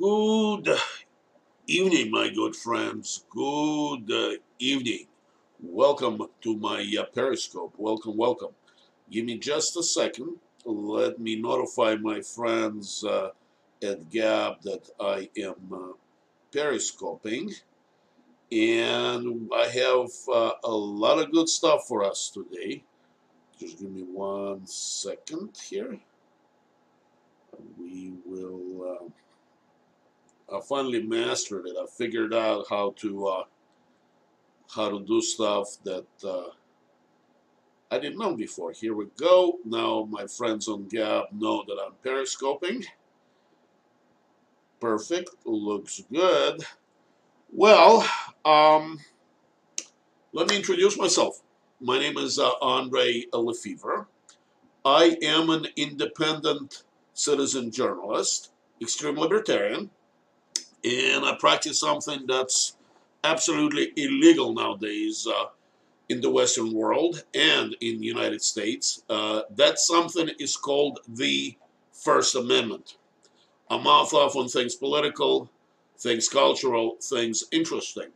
Good evening, my good friends. Good uh, evening. Welcome to my uh, Periscope. Welcome, welcome. Give me just a second. Let me notify my friends uh, at Gab that I am uh, Periscoping. And I have uh, a lot of good stuff for us today. Just give me one second here. We will. I finally mastered it. I figured out how to uh, how to do stuff that uh, I didn't know before. Here we go. Now my friends on Gab know that I'm periscoping. Perfect. Looks good. Well, um, let me introduce myself. My name is uh, Andre Lefevre. I am an independent citizen journalist, extreme libertarian and I practice something that's absolutely illegal nowadays uh, in the Western world and in the United States. Uh, that something is called the First Amendment. A mouth off on things political, things cultural, things interesting.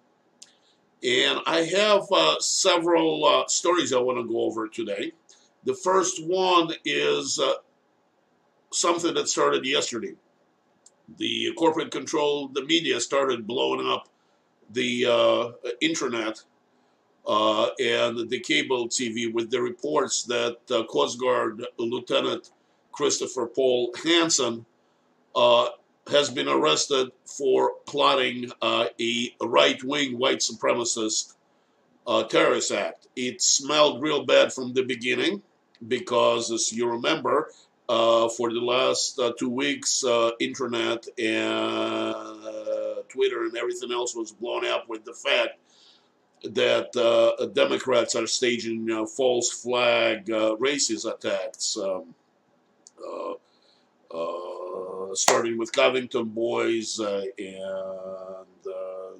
And I have uh, several uh, stories I want to go over today. The first one is uh, something that started yesterday the corporate controlled the media started blowing up the uh, internet uh, and the cable TV with the reports that uh, Coast Guard Lieutenant Christopher Paul Hasson uh, has been arrested for plotting uh, a right-wing white supremacist uh, terrorist act. It smelled real bad from the beginning because, as you remember, uh, for the last uh, two weeks, uh, internet and uh, Twitter and everything else was blown up with the fact that uh, Democrats are staging uh, false flag racist attacks, um, starting with Covington boys and the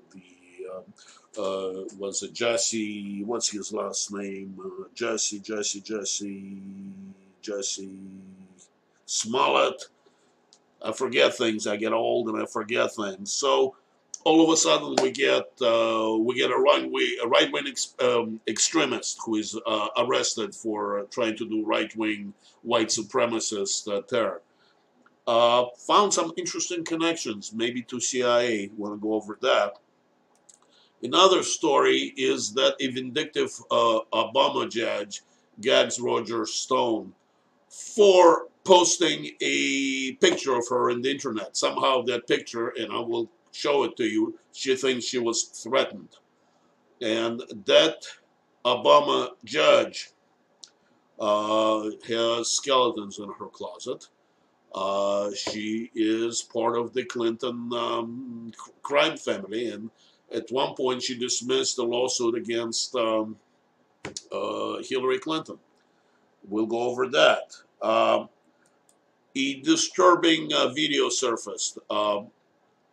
uh, was it Jesse? What's his last name? Uh, Jesse, Jesse, Jesse, Jesse. Smollett. I forget things. I get old and I forget things. So all of a sudden we get uh, we get a right wing a right wing ex, um, extremist who is uh, arrested for uh, trying to do right wing white supremacist uh, terror. Uh, found some interesting connections, maybe to CIA. Want to go over that? Another story is that a vindictive uh, Obama judge gags Roger Stone for posting a picture of her in the internet. Somehow that picture, and I will show it to you, she thinks she was threatened. And that Obama judge uh, has skeletons in her closet. Uh, she is part of the Clinton um, crime family, and at one point she dismissed the lawsuit against um, uh, Hillary Clinton. We'll go over that. Um, a disturbing uh, video surfaced. Um,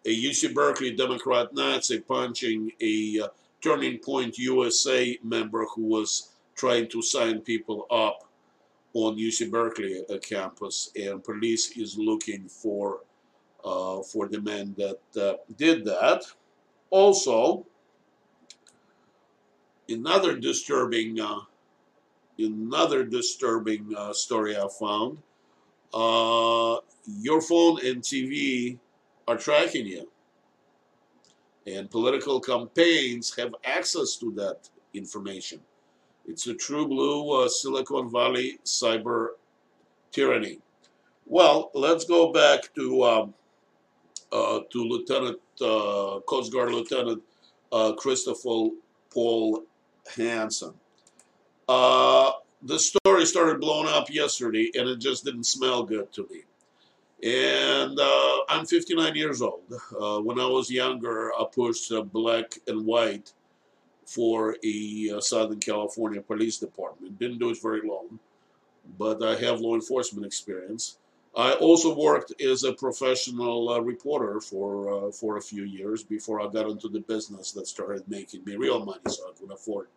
a UC Berkeley Democrat Nazi punching a uh, Turning Point USA member who was trying to sign people up on UC Berkeley uh, campus, and police is looking for uh, for the man that uh, did that. Also, another disturbing uh, another disturbing story I found uh, your phone and TV are tracking you. And political campaigns have access to that information. It's a true blue uh, Silicon Valley cyber tyranny. Well, let's go back to um, uh, to Lieutenant uh, Coast Guard Lieutenant uh, Christopher Paul Hasson. The story started blowing up yesterday, and it just didn't smell good to me. And uh, I'm 59 years old. Uh, when I was younger, I pushed uh, black and white for a uh, Southern California Police Department. Didn't do it very long, but I have law enforcement experience. I also worked as a professional uh, reporter for uh, for a few years before I got into the business that started making me real money, so I could afford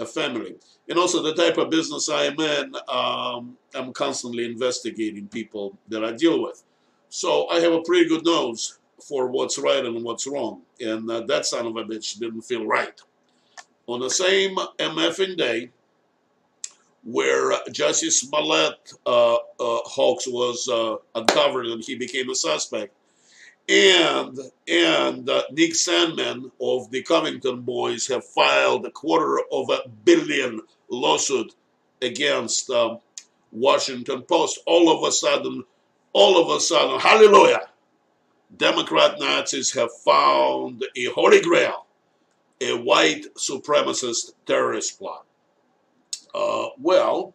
a family. And also the type of business I am in, um, I'm constantly investigating people that I deal with. So I have a pretty good nose for what's right and what's wrong. And uh, that son of a bitch didn't feel right. On the same MFing day, where Jussie Smollett uh, uh, hoax was uh, uncovered and he became a suspect, and and uh, Nick Sandmann of the Covington Boys have filed a quarter of a billion lawsuit against um, Washington Post. All of a sudden, all of a sudden, hallelujah, Democrat Nazis have found a holy grail, a white supremacist terrorist plot. Uh, well,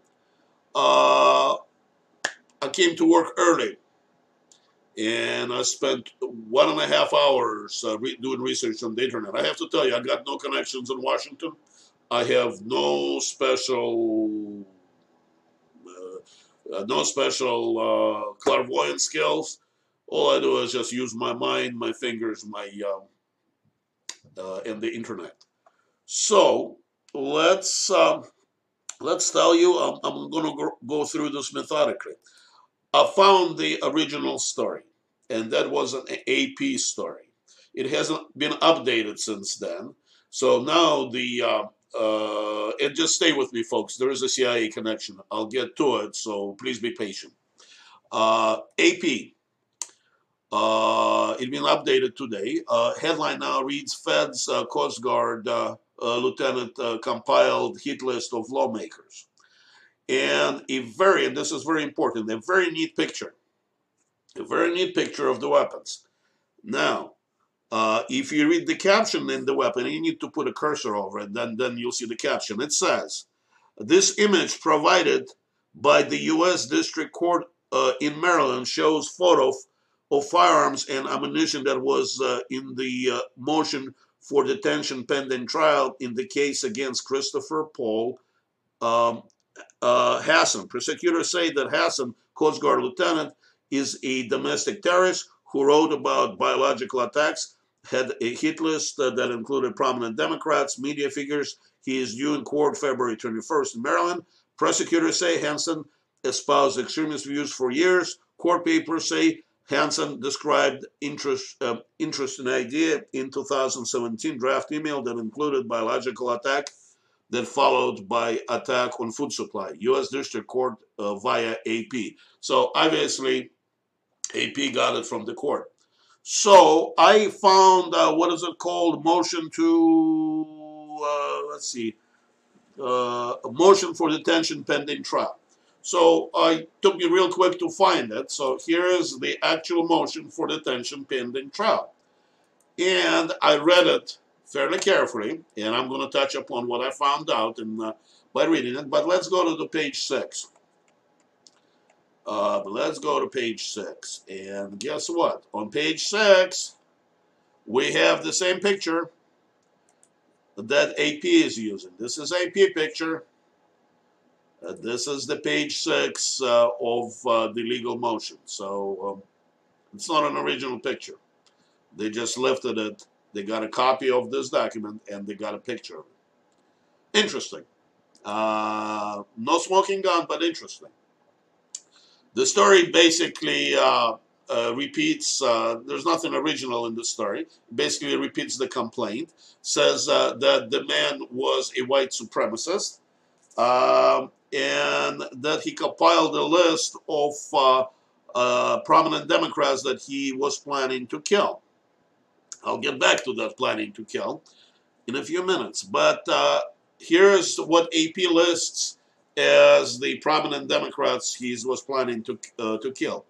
uh, I came to work early and I spent one and a half hours uh, re doing research on the internet. I have to tell you, I got no connections in Washington. I have no special, uh, uh, no special uh, clairvoyant skills. All I do is just use my mind, my fingers, my um, uh, and the internet. So let's um, let's tell you. I'm, I'm going to go through this methodically. I found the original story and that was an AP story. It hasn't been updated since then. So now the uh, uh, and just stay with me, folks. There is a CIA connection. I'll get to it, so please be patient. Uh, AP. Uh, it's been updated today. Uh, headline now reads: Feds uh, Coast Guard uh, uh, Lieutenant uh, compiled hit list of lawmakers, and a very and this is very important. A very neat picture a very neat picture of the weapons. Now, uh, if you read the caption in the weapon, you need to put a cursor over it, then, then you'll see the caption. It says, this image provided by the U.S. District Court uh, in Maryland shows photo of firearms and ammunition that was uh, in the uh, motion for detention pending trial in the case against Christopher Paul um, uh, Hasson. Prosecutors say that Hasson, Coast Guard lieutenant, is a domestic terrorist who wrote about biological attacks, had a hit list uh, that included prominent Democrats, media figures. He is due in court February 21st in Maryland. Prosecutors say Hasson espoused extremist views for years. Court papers say Hasson described interest, uh, interesting idea in 2017 draft email that included biological attack that followed by attack on food supply. U.S. District Court uh, via AP. So obviously, AP got it from the court. So I found, uh, what is it called? Motion to, uh, let's see, uh, motion for detention pending trial. So I took me real quick to find it. So here is the actual motion for detention pending trial. And I read it fairly carefully, and I'm going to touch upon what I found out in, uh, by reading it. But let's go to the page six. Uh, let's go to page six. And guess what? On page six, we have the same picture that AP is using. This is AP picture. Uh, this is the page six uh, of uh, the legal motion. So um, it's not an original picture. They just lifted it. They got a copy of this document and they got a picture of it. Interesting. Uh, no smoking gun, but interesting. The story basically uh, uh, repeats, uh, there's nothing original in the story, basically repeats the complaint, says uh, that the man was a white supremacist, um, and that he compiled a list of uh, prominent Democrats that he was planning to kill. I'll get back to that planning to kill in a few minutes, but here's what AP lists as the prominent Democrats he was planning to, uh, to kill.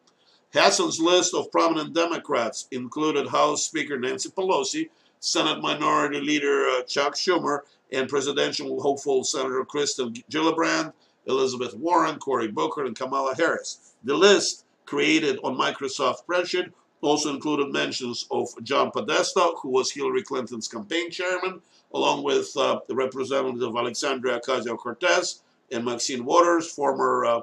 Hasson's list of prominent Democrats included House Speaker Nancy Pelosi, Senate Minority Leader uh, Chuck Schumer, and presidential hopeful Senator Kirsten Gillibrand, Elizabeth Warren, Cory Booker, and Kamala Harris. The list, created on Microsoft Spreadsheet, also included mentions of John Podesta, who was Hillary Clinton's campaign chairman, along with uh, Representative of Alexandria Ocasio-Cortez, and Maxine Waters, former uh,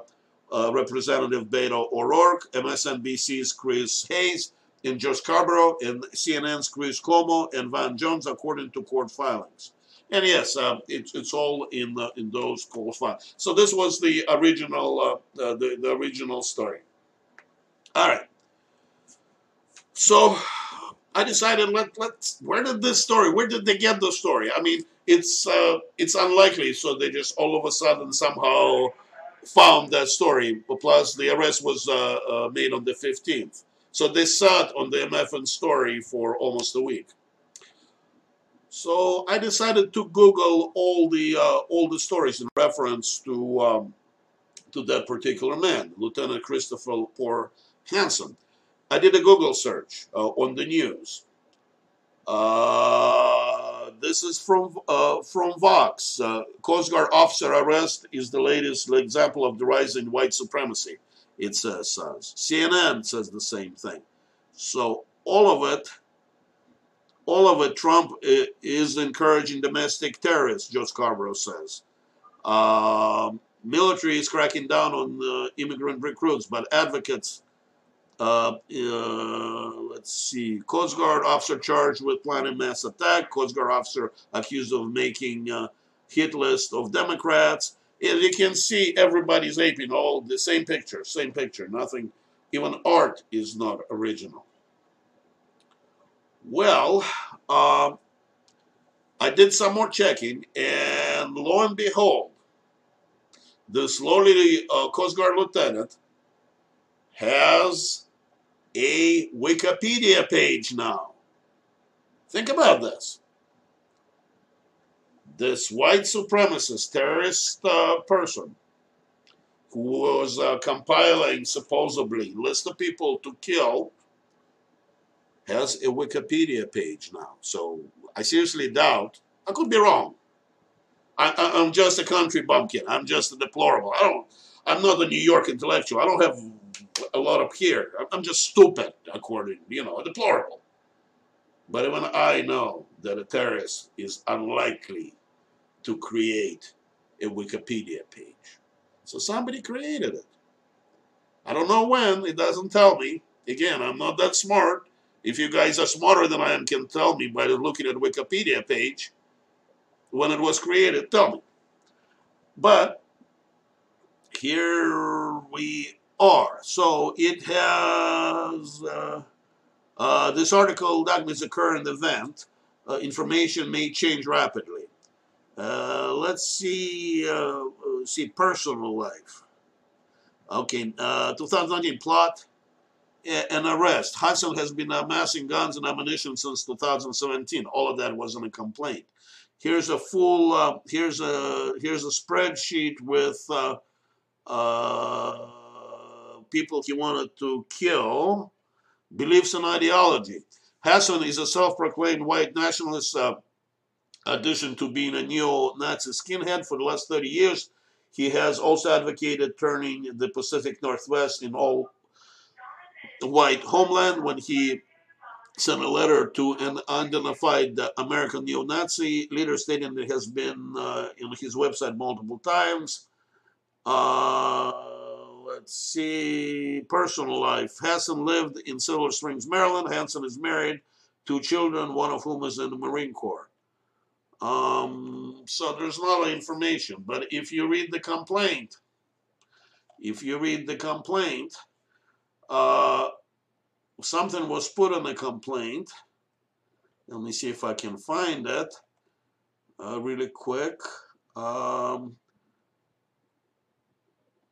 uh, Representative Beto O'Rourke, MSNBC's Chris Hayes, and Joe Scarborough, and CNN's Chris Cuomo, and Van Jones, according to court filings. And yes, uh, it's, it's all in the, in those court files. So this was the original uh, uh, the, the original story. All right. So I decided let let's where did this story? Where did they get the story? I mean, it's uh, it's unlikely. So they just all of a sudden somehow found that story. Plus, the arrest was uh, uh, made on the 15th. So they sat on the MFN story for almost a week. So I decided to Google all the uh, all the stories in reference to um, to that particular man, Lieutenant Christopher Paul Hasson. I did a Google search uh, on the news. Uh, this is from uh, from Vox. Uh, Coast Guard officer arrest is the latest example of the rising white supremacy. It says. CNN says the same thing. So all of it, all of it, Trump is encouraging domestic terrorists. Joe Scarborough says. Um, military is cracking down on uh, immigrant recruits, but advocates uh, uh, let's see, Coast Guard officer charged with planning mass attack, Coast Guard officer accused of making uh, hit list of Democrats. As you can see, everybody's aping all the same picture, same picture, nothing, even art is not original. Well, uh, I did some more checking, and lo and behold, this lowly uh, Coast Guard lieutenant has a Wikipedia page now. Think about this. This white supremacist terrorist uh, person who was uh, compiling supposedly list of people to kill has a Wikipedia page now. So I seriously doubt, I could be wrong. I, am just a country bumpkin. I'm just a deplorable. I don't, I'm not a New York intellectual. I don't have a lot up here. I'm just stupid, according, you know, deplorable. But even I know that a terrorist is unlikely to create a Wikipedia page. So somebody created it. I don't know when, it doesn't tell me. Again, I'm not that smart. If you guys are smarter than I am, can tell me by looking at Wikipedia page when it was created, tell me. But here we are. So it has uh, uh, this article documents a current event. Uh, information may change rapidly. Uh, let's see. Uh, see personal life. Okay, uh, 2019 plot an arrest. Hasson has been amassing guns and ammunition since 2017. All of that wasn't a complaint. Here's a full. here's a here's a spreadsheet with people he wanted to kill, beliefs and ideology. Hasson is a self-proclaimed white nationalist uh, addition to being a neo-Nazi skinhead for the last 30 years. He has also advocated turning the Pacific Northwest in all white homeland when he sent a letter to an unidentified American neo-Nazi leader stating that has been uh, in his website multiple times. Uh, let's see, personal life. Hasson lived in Silver Springs, Maryland. Hasson is married, two children, one of whom is in the Marine Corps. Um, so there's a lot of information. But if you read the complaint, if you read the complaint, uh, something was put in the complaint. Let me see if I can find it uh, really quick. Um,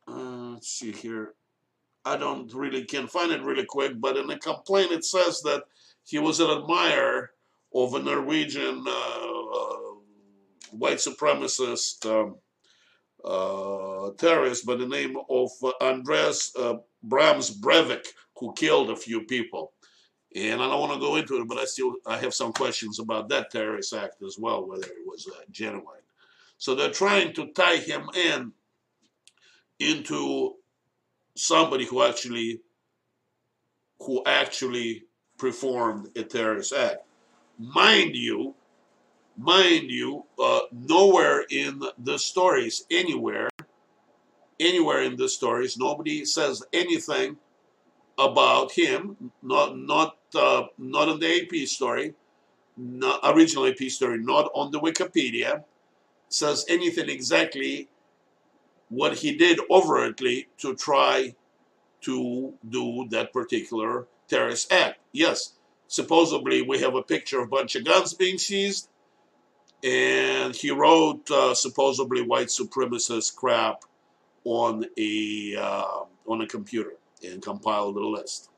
uh, let's see here. I don't really can find it really quick, but in the complaint it says that he was an admirer of a Norwegian uh, uh, white supremacist um, uh, terrorist by the name of Andreas uh, Brahms Breivik, who killed a few people. And I don't want to go into it, but I still I have some questions about that terrorist act as well, whether it was uh, genuine. So they're trying to tie him in into somebody who actually who actually performed a terrorist act. Mind you, mind you, uh, nowhere in the stories, anywhere, anywhere in the stories, nobody says anything about him. Not not uh, not on the AP story, not original AP story, not on the Wikipedia. Says anything exactly what he did overtly to try to do that particular terrorist act. Yes, supposedly we have a picture of a bunch of guns being seized, and he wrote uh, supposedly white supremacist crap on a uh, on a computer and compiled a list.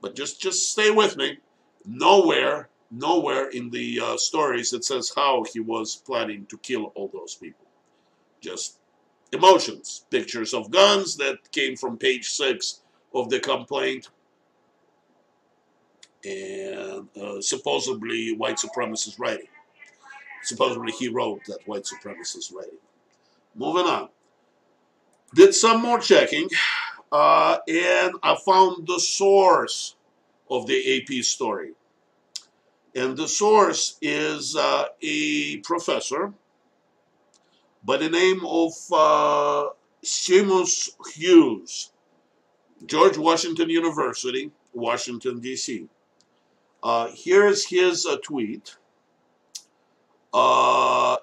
But just just stay with me. Nowhere, nowhere in the uh, stories it says how he was planning to kill all those people. Just emotions, pictures of guns that came from page six of the complaint, and uh, supposedly white supremacist writing. Supposedly he wrote that white supremacist writing. Moving on. Did some more checking, uh, and I found the source of the AP story. And the source is uh, a professor by the name of uh, Seamus Hughes, George Washington University, Washington, D.C. Uh, here's his uh, tweet. Uh,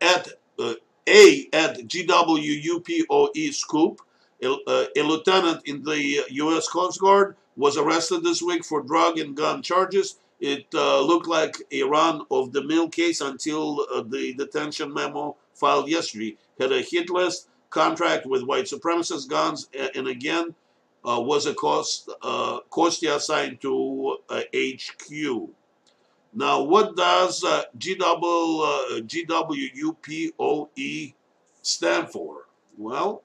at uh, A at GWUPOE Scoop, a, uh, a lieutenant in the U.S. Coast Guard, was arrested this week for drug and gun charges. It uh, looked like a run of the mill case until uh, the detention memo filed yesterday had a hit list, contract with white supremacist guns, and again uh, was a cost uh, assigned to HQ. Uh, now, what does uh, GW, GWUPOE stand for? Well,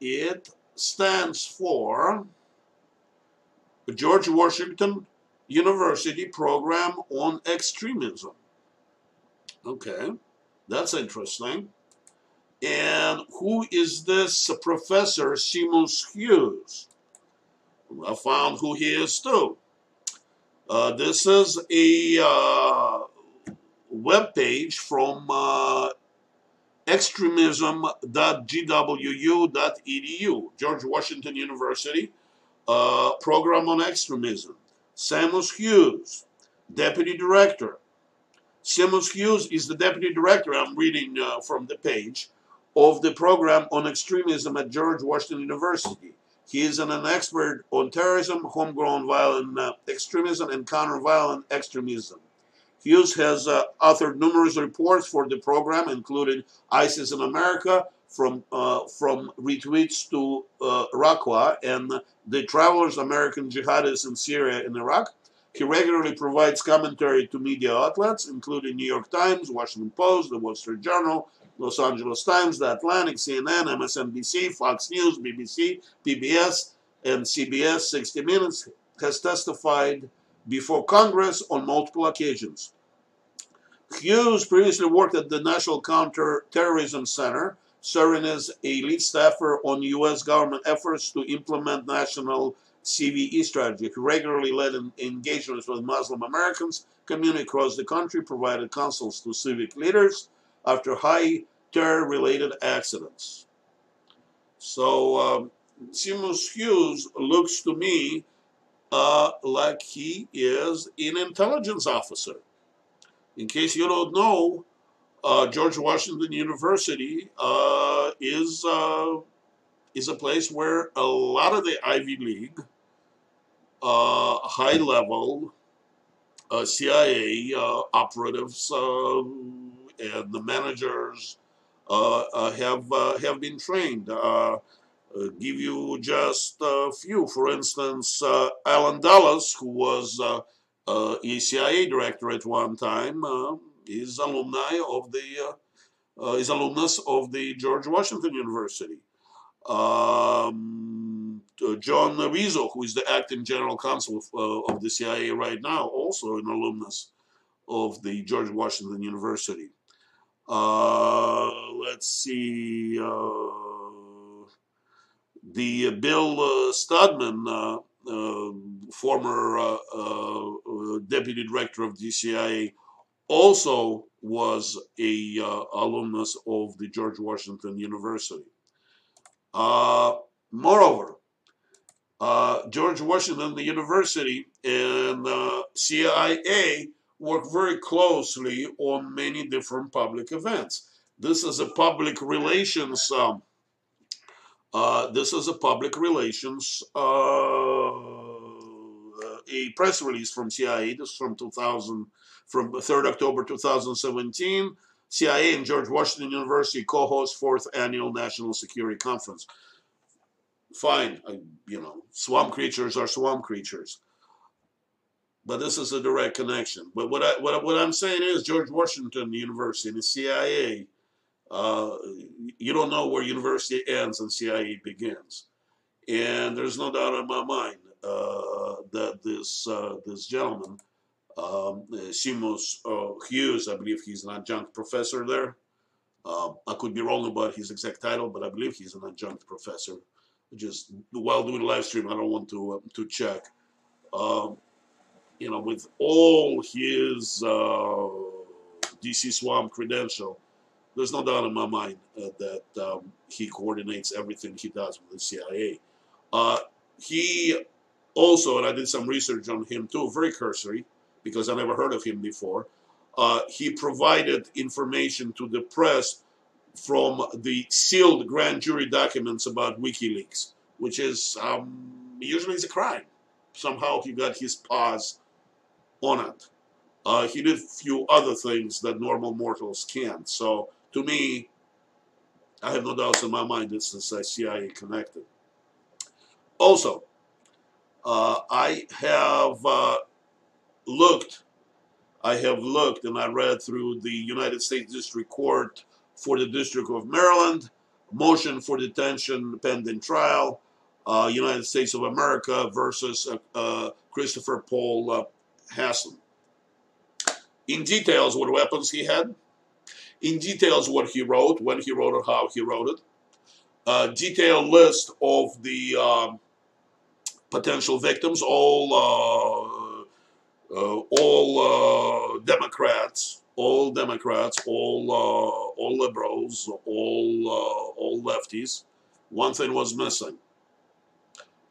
it stands for George Washington University program on extremism. Okay, that's interesting. And who is this Professor Seamus Hughes? I found who he is too. Uh, this is a uh, web page from uh, extremism.gwu.edu, George Washington University uh, program on extremism. Seamus Hughes, deputy director. Seamus Hughes is the deputy director, I'm reading uh, from the page, of the program on extremism at George Washington University. He is an, an expert on terrorism, homegrown violent uh, extremism, and counter-violent extremism. Hughes has uh, authored numerous reports for the program, including ISIS in America, from uh, from retweets to uh, Raqqa and the Travelers American Jihadists in Syria and Iraq. He regularly provides commentary to media outlets, including New York Times, Washington Post, The Wall Street Journal, Los Angeles Times, The Atlantic, CNN, MSNBC, Fox News, BBC, PBS, and CBS 60 Minutes, has testified before Congress on multiple occasions. Hughes previously worked at the National Counterterrorism Center, serving as a lead staffer on U.S. government efforts to implement national CVE strategy. He regularly led engagements with Muslim Americans community across the country, provided counsels to civic leaders after high terror-related accidents. So um, Seamus Hughes looks to me uh, like he is an intelligence officer. In case you don't know, uh, George Washington University uh, is uh, is a place where a lot of the Ivy League, uh, high level uh, CIA uh, operatives and the managers have have been trained. give you just a few. For instance, Allen Dulles, who was a CIA director at one time is alumni of the uh, uh, is alumnus of the George Washington University. Um, uh, John Rizzo, who is the acting general counsel of, uh, of, the CIA right now, also an alumnus of the George Washington University. Uh, let's see, uh, the Bill Studeman, former deputy director of the CIA, also was a uh, alumnus of the George Washington University. Uh, moreover, uh, George Washington, university, and uh, CIA work very closely on many different public events. This is a public relations. Um, uh, this is a public relations uh, a press release from CIA. This is from 2000, from 3rd October 2017. CIA and George Washington University co-host fourth annual National Security Conference. Fine, I, you know, swamp creatures are swamp creatures, but this is a direct connection. But what I what, what I'm saying is George Washington University and the CIA. Uh, you don't know where university ends and CIA begins, and there's no doubt in my mind uh, that this uh, this gentleman um, Seamus uh, Hughes, I believe he's an adjunct professor there. Um, I could be wrong about his exact title, but I believe he's an adjunct professor. Just while doing live stream, I don't want to uh, to check. Um, you know, with all his uh, DC Swamp credential, there's no doubt in my mind uh, that um, he coordinates everything he does with the CIA. Uh, he also, and I did some research on him too, very cursory because I never heard of him before. Uh, he provided information to the press from the sealed grand jury documents about WikiLeaks, which is um, usually is a crime. Somehow he got his paws on it. Uh, he did a few other things that normal mortals can't. So to me, I have no doubts in my mind that this is CIA connected. Also, uh, I have uh, looked, I have looked and I read through the United States District Court for the District of Maryland, motion for detention pending trial, uh, United States of America versus uh, uh, Christopher Paul uh, Hasson. In details what weapons he had, in details what he wrote, when he wrote it, how he wrote it, a detailed list of the um, potential victims, all uh, uh, all uh, Democrats, all Democrats, all uh, all liberals, all all lefties. One thing was missing.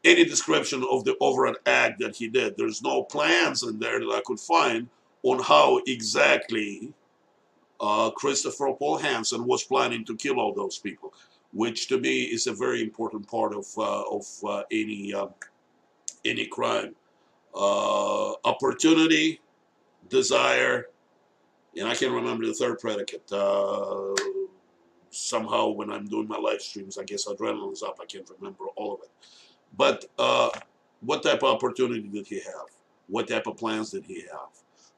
Any description of the overt act that he did. There's no plans in there that I could find on how exactly uh, Christopher Paul Hasson was planning to kill all those people, which to me is a very important part of uh, of uh, any any crime uh, opportunity, desire, and I can't remember the third predicate. Uh, somehow, when I'm doing my live streams, I guess adrenaline's up. I can't remember all of it. But uh, what type of opportunity did he have? What type of plans did he have?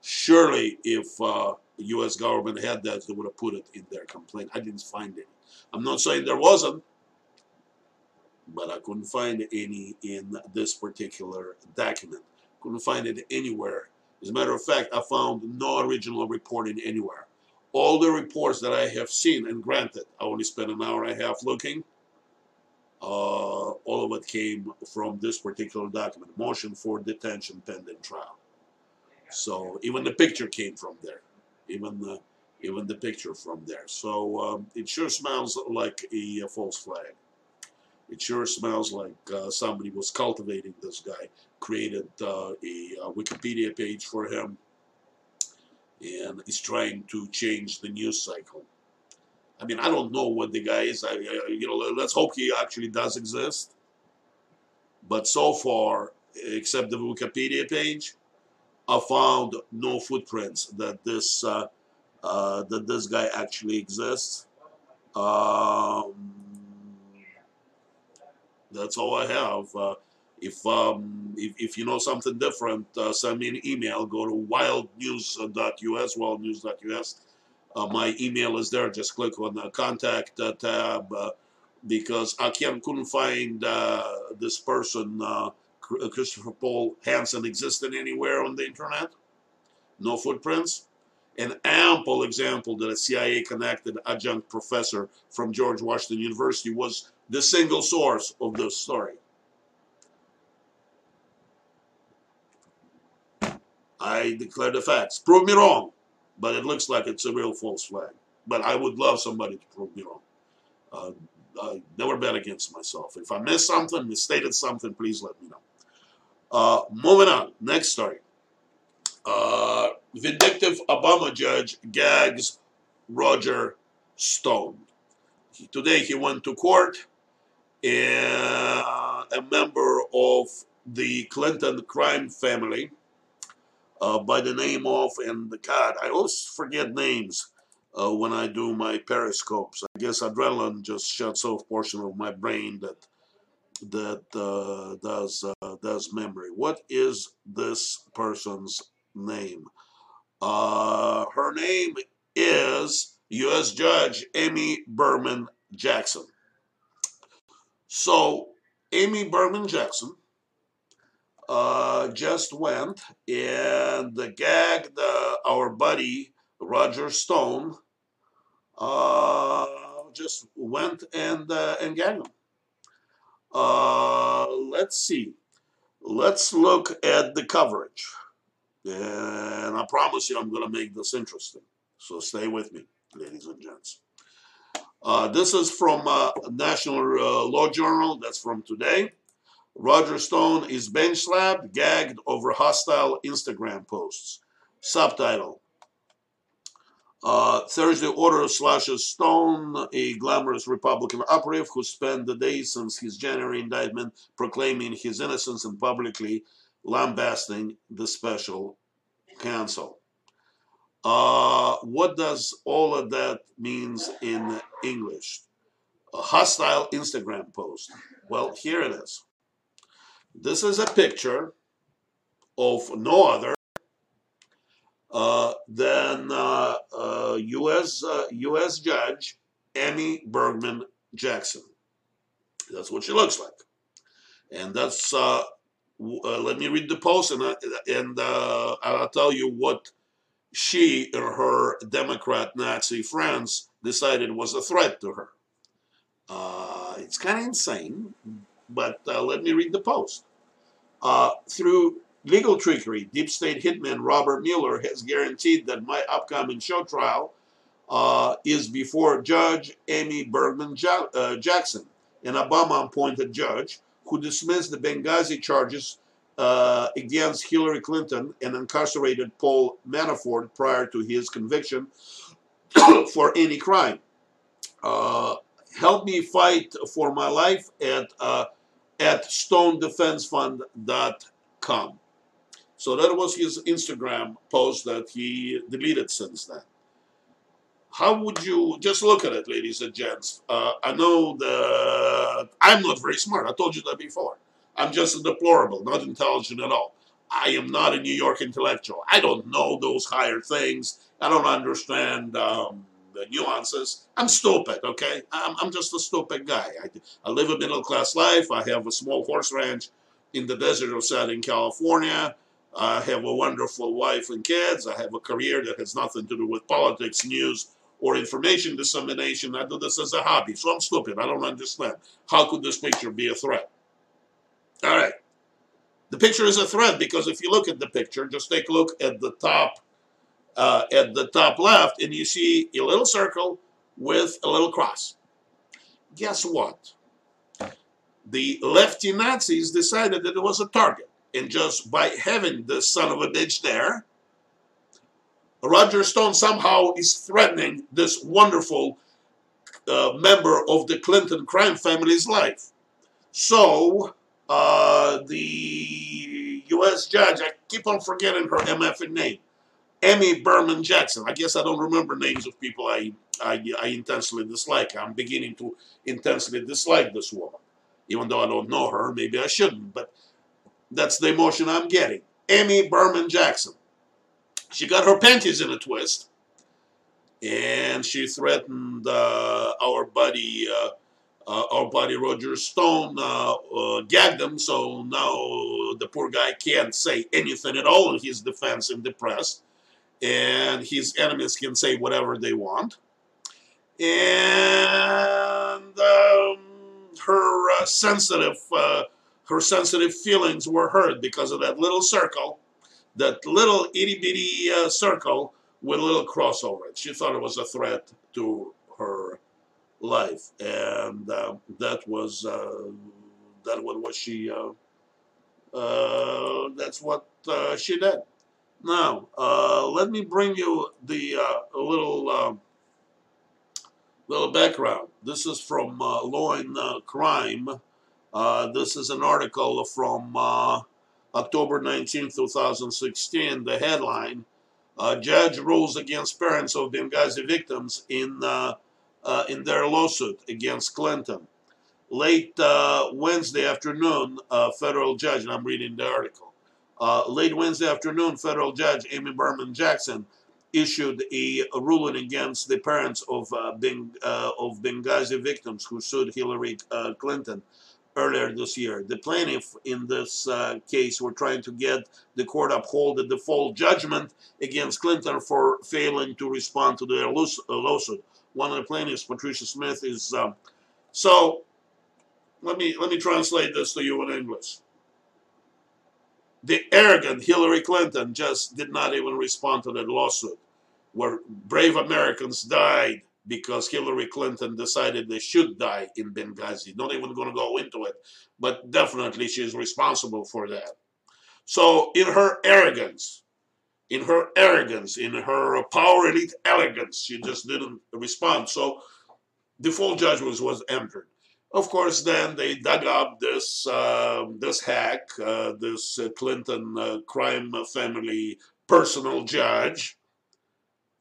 Surely, if uh, U.S. government had that, they would have put it in their complaint. I didn't find any. I'm not saying there wasn't, but I couldn't find any in this particular document. Couldn't find it anywhere. As a matter of fact, I found no original reporting anywhere. All the reports that I have seen, and granted, I only spent an hour and a half looking, uh, all of it came from this particular document, motion for detention pending trial. So even the picture came from there, even the even the picture from there. So um, it sure smells like a, a false flag. It sure smells like uh, somebody was cultivating this guy, created uh, a, a, Wikipedia page for him, and is trying to change the news cycle. I mean, I don't know what the guy is. I, I, you know, let's hope he actually does exist. But so far, except the Wikipedia page, I found no footprints that this uh, uh, that this guy actually exists. Um, that's all I have. Uh, if, um, if, if you know something different, uh, send me an email. Go to wildnews.us, wildnews.us. Uh, my email is there. Just click on the contact uh, tab uh, because I can't, couldn't find uh, this person, Christopher Paul Hasson, existed anywhere on the internet. No footprints. An ample example that a CIA connected adjunct professor from George Washington University was the single source of this story. I declare the facts. Prove me wrong, but it looks like it's a real false flag. But I would love somebody to prove me wrong. Uh, I never bet against myself. If I missed something, misstated something, please let me know. Uh, moving on, next story. Uh, vindictive Obama judge gags Roger Stone. Today he went to court uh, a member of the Clinton crime family uh, by the name of, and the God, I always forget names uh, when I do my periscopes. I guess adrenaline just shuts off portion of my brain that that uh, does uh, does memory. What is this person's name? Uh, her name is U.S. Judge Amy Berman Jackson. So Amy Berman Jackson uh, just went and gagged uh, our buddy Roger Stone. Uh, just went and uh, and gagged him. Uh, let's see. Let's look at the coverage. And I promise you I'm going to make this interesting. So stay with me, ladies and gents. Uh, this is from uh, National uh, Law Journal. That's from today. Roger Stone is bench slapped, gagged over hostile Instagram posts. Subtitle uh, Thursday order slashes Stone, a glamorous Republican operative who spent the days since his January indictment proclaiming his innocence and publicly lambasting the special counsel. Uh, what does all of that means in English? A hostile Instagram post. Well, here it is. This is a picture of no other uh, than uh, uh, U.S. U.S. Uh, Judge Amy Berman Jackson. That's what she looks like, and that's. Uh, let me read the post, and and I'll tell you what she and her Democrat Nazi friends decided was a threat to her. it's kind of insane, but let me read the post. through Legal trickery. Deep state hitman Robert Mueller has guaranteed that my upcoming show trial uh, is before Judge Amy Berman uh, Jackson, an Obama-appointed judge who dismissed the Benghazi charges uh, against Hillary Clinton and incarcerated Paul Manafort prior to his conviction for any crime. Uh, help me fight for my life at uh, at stonedefensefund.com. So that was his Instagram post that he deleted since then. How would you just look at it, ladies and gents? Uh, I know that I'm not very smart. I told you that before. I'm just a deplorable, not intelligent at all. I am not a New York intellectual. I don't know those higher things. I don't understand um, the nuances. I'm stupid, okay? I'm, I'm just a stupid guy. I, I live a middle class life. I have a small horse ranch in the desert of Southern California. I have a wonderful wife and kids. I have a career that has nothing to do with politics, news, or information dissemination. I do this as a hobby. So I'm stupid. I don't understand. How could this picture be a threat? All right. The picture is a threat because if you look at the picture, just take a look at the top, uh, at the top left, and you see a little circle with a little cross. Guess what? The lefty Nazis decided that it was a target. And just by having this son of a bitch there, Roger Stone somehow is threatening this wonderful uh, member of the Clinton crime family's life. So, uh, the U.S. judge, I keep on forgetting her MF name, Amy Berman Jackson. I guess I don't remember names of people I, I, I intensely dislike. I'm beginning to intensely dislike this woman. Even though I don't know her, maybe I shouldn't. But that's the emotion I'm getting. Amy Berman Jackson. She got her panties in a twist, and she threatened uh, our buddy, uh, uh, our buddy Roger Stone, uh, uh, gagged him. So now the poor guy can't say anything at all in his defense in the press, and his enemies can say whatever they want. And um, her uh, sensitive her sensitive feelings were hurt because of that little circle, that little itty bitty uh, circle with a little cross over it. She thought it was a threat to life, and uh, that was uh, that was what she. Uh, uh, that's what uh, she did. Now, let me bring you the little little background. This is from Law and Crime Uh, this is an article from uh, October 19, 2016. The headline uh, Judge rules against parents of Benghazi victims in, uh, uh, in their lawsuit against Clinton. Late uh, Wednesday afternoon, federal judge, and I'm reading the article. late Wednesday afternoon, federal judge Amy Berman Jackson issued a, ruling against the parents of, uh, Beng, uh, of Benghazi victims who sued Hillary uh, Clinton earlier this year. The plaintiff in this uh, case were trying to get the court uphold the default judgment against Clinton for failing to respond to their uh, lawsuit. One of the plaintiffs, Patricia Smith, is um, so. Let me let me translate this to you in English. The arrogant Hillary Clinton just did not even respond to that lawsuit, where brave Americans died because Hillary Clinton decided they should die in Benghazi. Not even going to go into it, but definitely she's responsible for that. So, in her arrogance, in her arrogance, in her power elite elegance, she just didn't respond. So, full judgment was entered. Of course, then they dug up this uh, this hack, uh, this uh, Clinton crime family personal judge,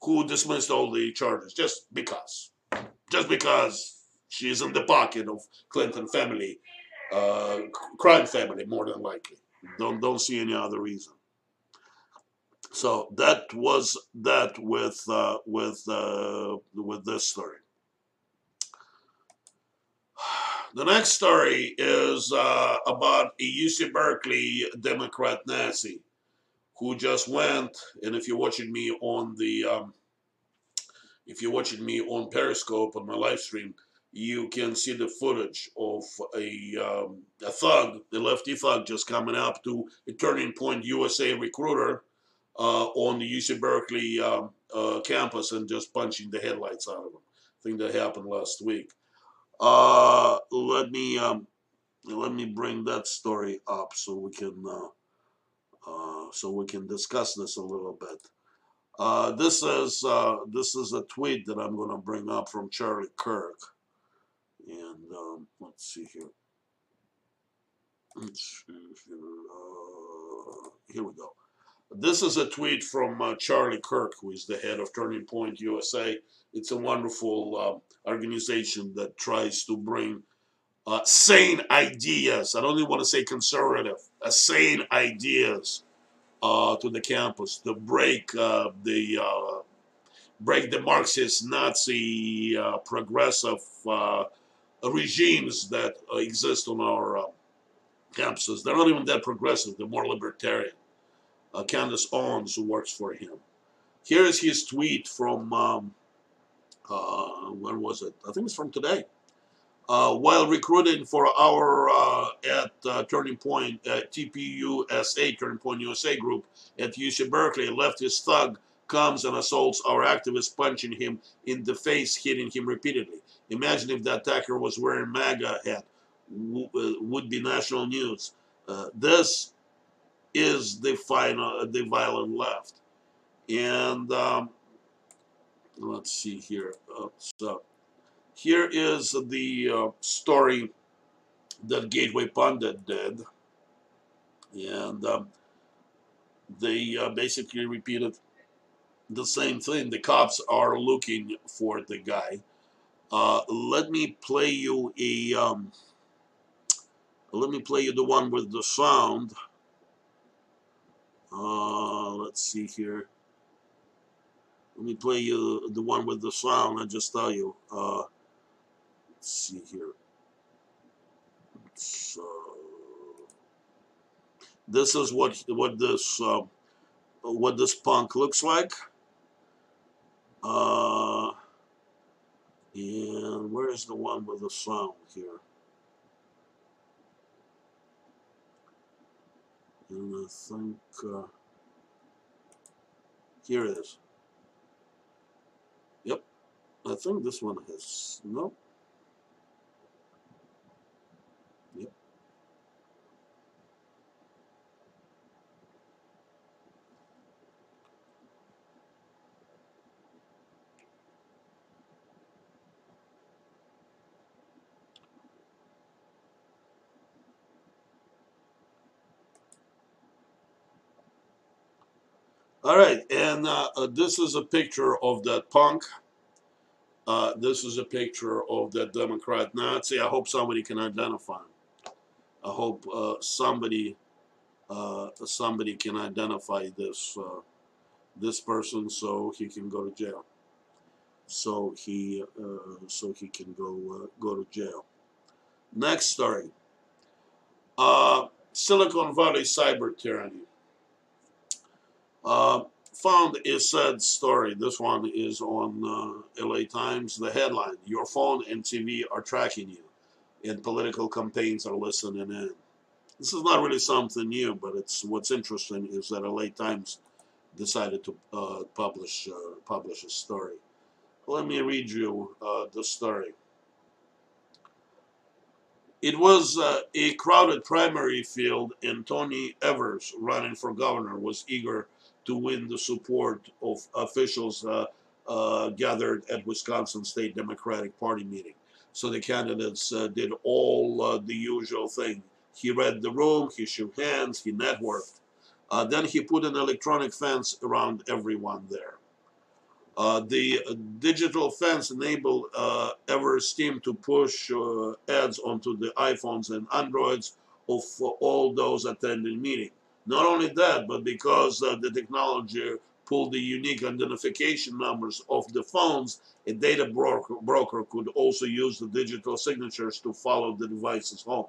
who dismissed all the charges just because, just because she's in the pocket of Clinton family, uh, crime family, more than likely. Don't don't see any other reason. So that was that with uh, with uh, with this story. The next story is uh, about a UC Berkeley Democrat Nazi who just went, and if you're watching me on the, um, if you're watching me on Periscope on my live stream, you can see the footage of a, um, a thug, the lefty thug, just coming up to a Turning Point USA recruiter uh, on the UC Berkeley um, uh, campus and just punching the headlights out of them. I think that happened last week. Uh, let me um, let me bring that story up so we can uh, uh, so we can discuss this a little bit. Uh, this is this is a tweet that I'm going to bring up from Charlie Kirk, and um, let's see here. Let's see here. Here we go. This is a tweet from uh, Charlie Kirk, who is the head of Turning Point USA. It's a wonderful uh, organization that tries to bring uh, sane ideas. I don't even want to say conservative, uh, sane ideas uh, to the campus to break uh, the break the Marxist, Nazi, progressive regimes that exist on our campuses. They're not even that progressive. They're more libertarian. Candace Owens, who works for him. Here is his tweet from um, when was it? I think it's from today. Uh, while recruiting for our uh, at uh, Turning Point uh, TPUSA Turning Point USA group at UC Berkeley, leftist thug comes and assaults our activist, punching him in the face, hitting him repeatedly. Imagine if that attacker was wearing MAGA hat, w- uh, would be national news. Uh, this is the final, uh, the violent left, and um, let's see here. so here is the uh, story that Gateway Pundit did. And um, they uh, basically repeated the same thing. The cops are looking for the guy. Uh, let me play you a. Um, let me play you the one with the sound. Uh, let's see here. Let me play you the one with the sound. I just tell you. Uh, let's see here. So this is what what this uh, what this punk looks like. Uh, and where's the one with the sound here? And I think uh, here it is. Yep, I think this one has nope. All right, and uh, uh, this is a picture of that punk. Uh, this is a picture of that Democrat Nazi. I hope somebody can identify him. I hope uh, somebody uh, somebody can identify this uh, this person so he can go to jail. So he so he can go go to jail. Next story. Silicon Valley cyber tyranny. Uh, found a sad story. This one is on uh, LA Times. The headline Your phone and TV are tracking you, and political campaigns are listening in. This is not really something new, but it's what's interesting is that LA Times decided to uh, publish uh, publish a story. Let me read you uh, the story. It was uh, a crowded primary field, and Tony Evers, running for governor, was eager to win the support of officials uh, uh, gathered at Wisconsin State Democratic Party meeting. So the candidates uh, did all the usual thing. He read the room, he shook hands, he networked. Then he put an electronic fence around everyone there. Uh, the digital fence enabled uh, Evers team to push uh, ads onto the iPhones and Androids of all those attending meeting. Not only that, but because uh, the technology pulled the unique identification numbers of the phones, a data broker, broker could also use the digital signatures to follow the devices home.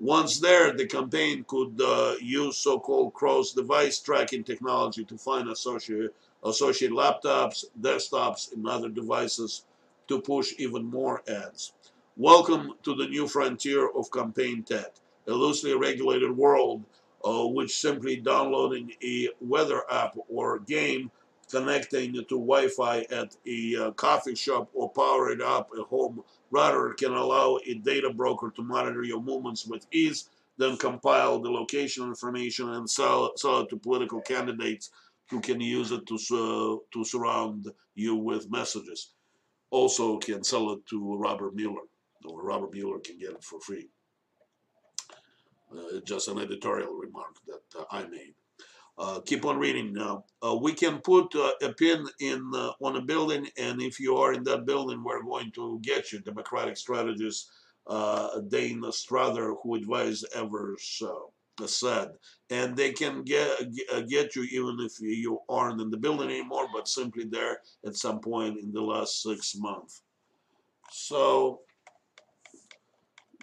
Once there, the campaign could uh, use so-called cross-device tracking technology to find associated, associated laptops, desktops, and other devices to push even more ads. Welcome to the new frontier of campaign tech, a loosely regulated world uh, which simply downloading a weather app or game, connecting to Wi-Fi at a uh, coffee shop or power it up at home router can allow a data broker to monitor your movements with ease, then compile the location information and sell, sell it to political candidates who can use it to, to surround you with messages. Also can sell it to Robert Mueller, or Robert Mueller can get it for free. Uh, just an editorial remark that uh, I made. Uh, keep on reading now. Uh, we can put uh, a pin in uh, on a building, and if you are in that building, we're going to get you. Democratic strategist Dane Strother, who advised Evers, said, and they can get get you even if you aren't in the building anymore, but simply there at some point in the last six months. So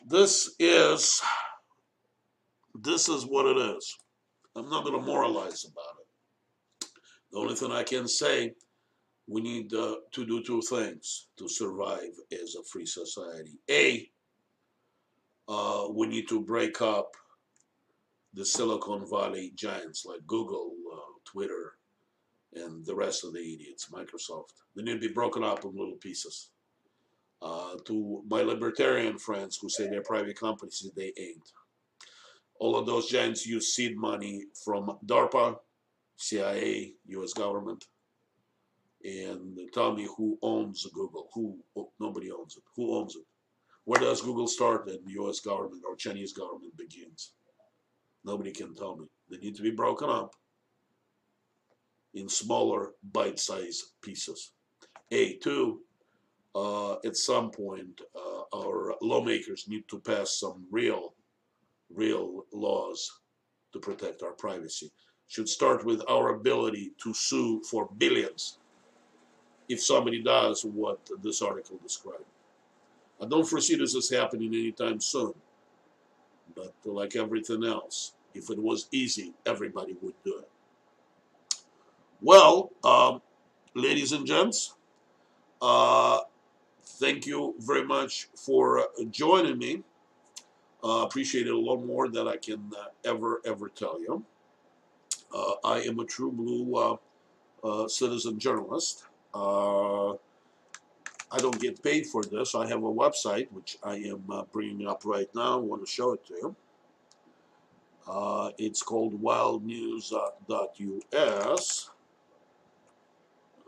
this is this is what it is. I'm not going to moralize about it. The only thing I can say, we need uh, to do two things to survive as a free society. A, uh, we need to break up the Silicon Valley giants like Google, uh, Twitter, and the rest of the idiots, Microsoft. They need to be broken up in little pieces. Uh, to my libertarian friends who say they're private companies, they ain't. All of those giants use seed money from DARPA, CIA, U.S. government. And tell me who owns Google? Who? Oh, nobody owns it. Who owns it? Where does Google start and the U.S. government or Chinese government begins? Nobody can tell me. They need to be broken up in smaller bite-sized pieces. A, two, uh, at some point, uh, our lawmakers need to pass some real real laws to protect our privacy. Should start with our ability to sue for billions if somebody does what this article described. I don't foresee this as happening anytime soon, but like everything else, if it was easy, everybody would do it. Well, um, ladies and gents, uh, thank you very much for joining me. Uh, appreciate it a lot more than I can uh, ever, ever tell you. Uh, I am a true blue uh, uh, citizen journalist. Uh, I don't get paid for this. I have a website, which I am bringing up right now. I want to show it to you. it's called wildnews.us.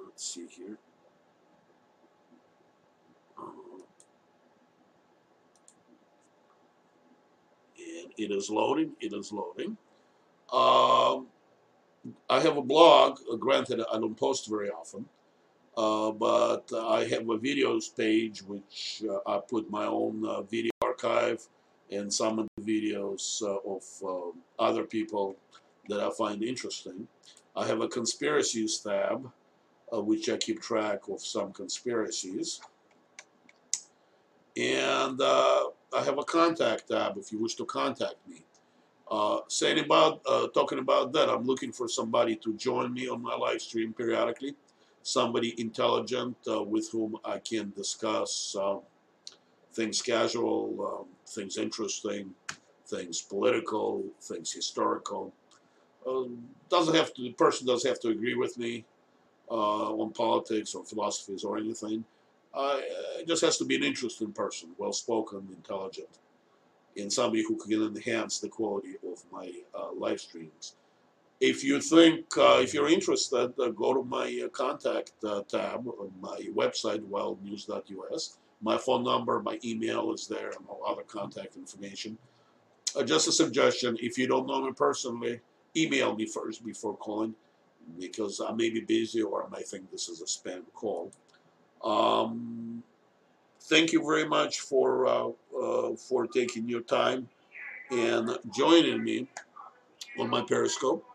Let's see here. It is loading. It is loading. Um, I have a blog. Uh, granted, I don't post very often, uh, but I have a videos page which uh, I put my own uh, video archive and some of the videos uh, of um, other people that I find interesting. I have a conspiracies tab, uh, which I keep track of some conspiracies. And I have a contact tab if you wish to contact me. Uh, saying about, uh, talking about that, I'm looking for somebody to join me on my live stream periodically. Somebody intelligent uh, with whom I can discuss uh, things casual, um, things interesting, things political, things historical. Um, doesn't have to. The person doesn't have to agree with me uh, on politics or philosophies or anything. Uh, just has to be an interesting person, well spoken, intelligent, and somebody who can enhance the quality of my uh, live streams. If you think, uh, if you're interested, uh, go to my uh, contact uh, tab on my website, wildnews.us. My phone number, my email is there, and all other contact information. just a suggestion, if you don't know me personally, email me first before calling because I may be busy or I may think this is a spam call. Um, thank you very much for uh, uh, for taking your time and joining me on my Periscope,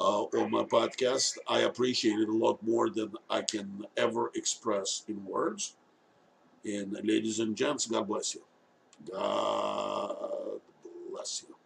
uh, on my podcast. I appreciate it a lot more than I can ever express in words. And ladies and gents, God bless you. God bless you.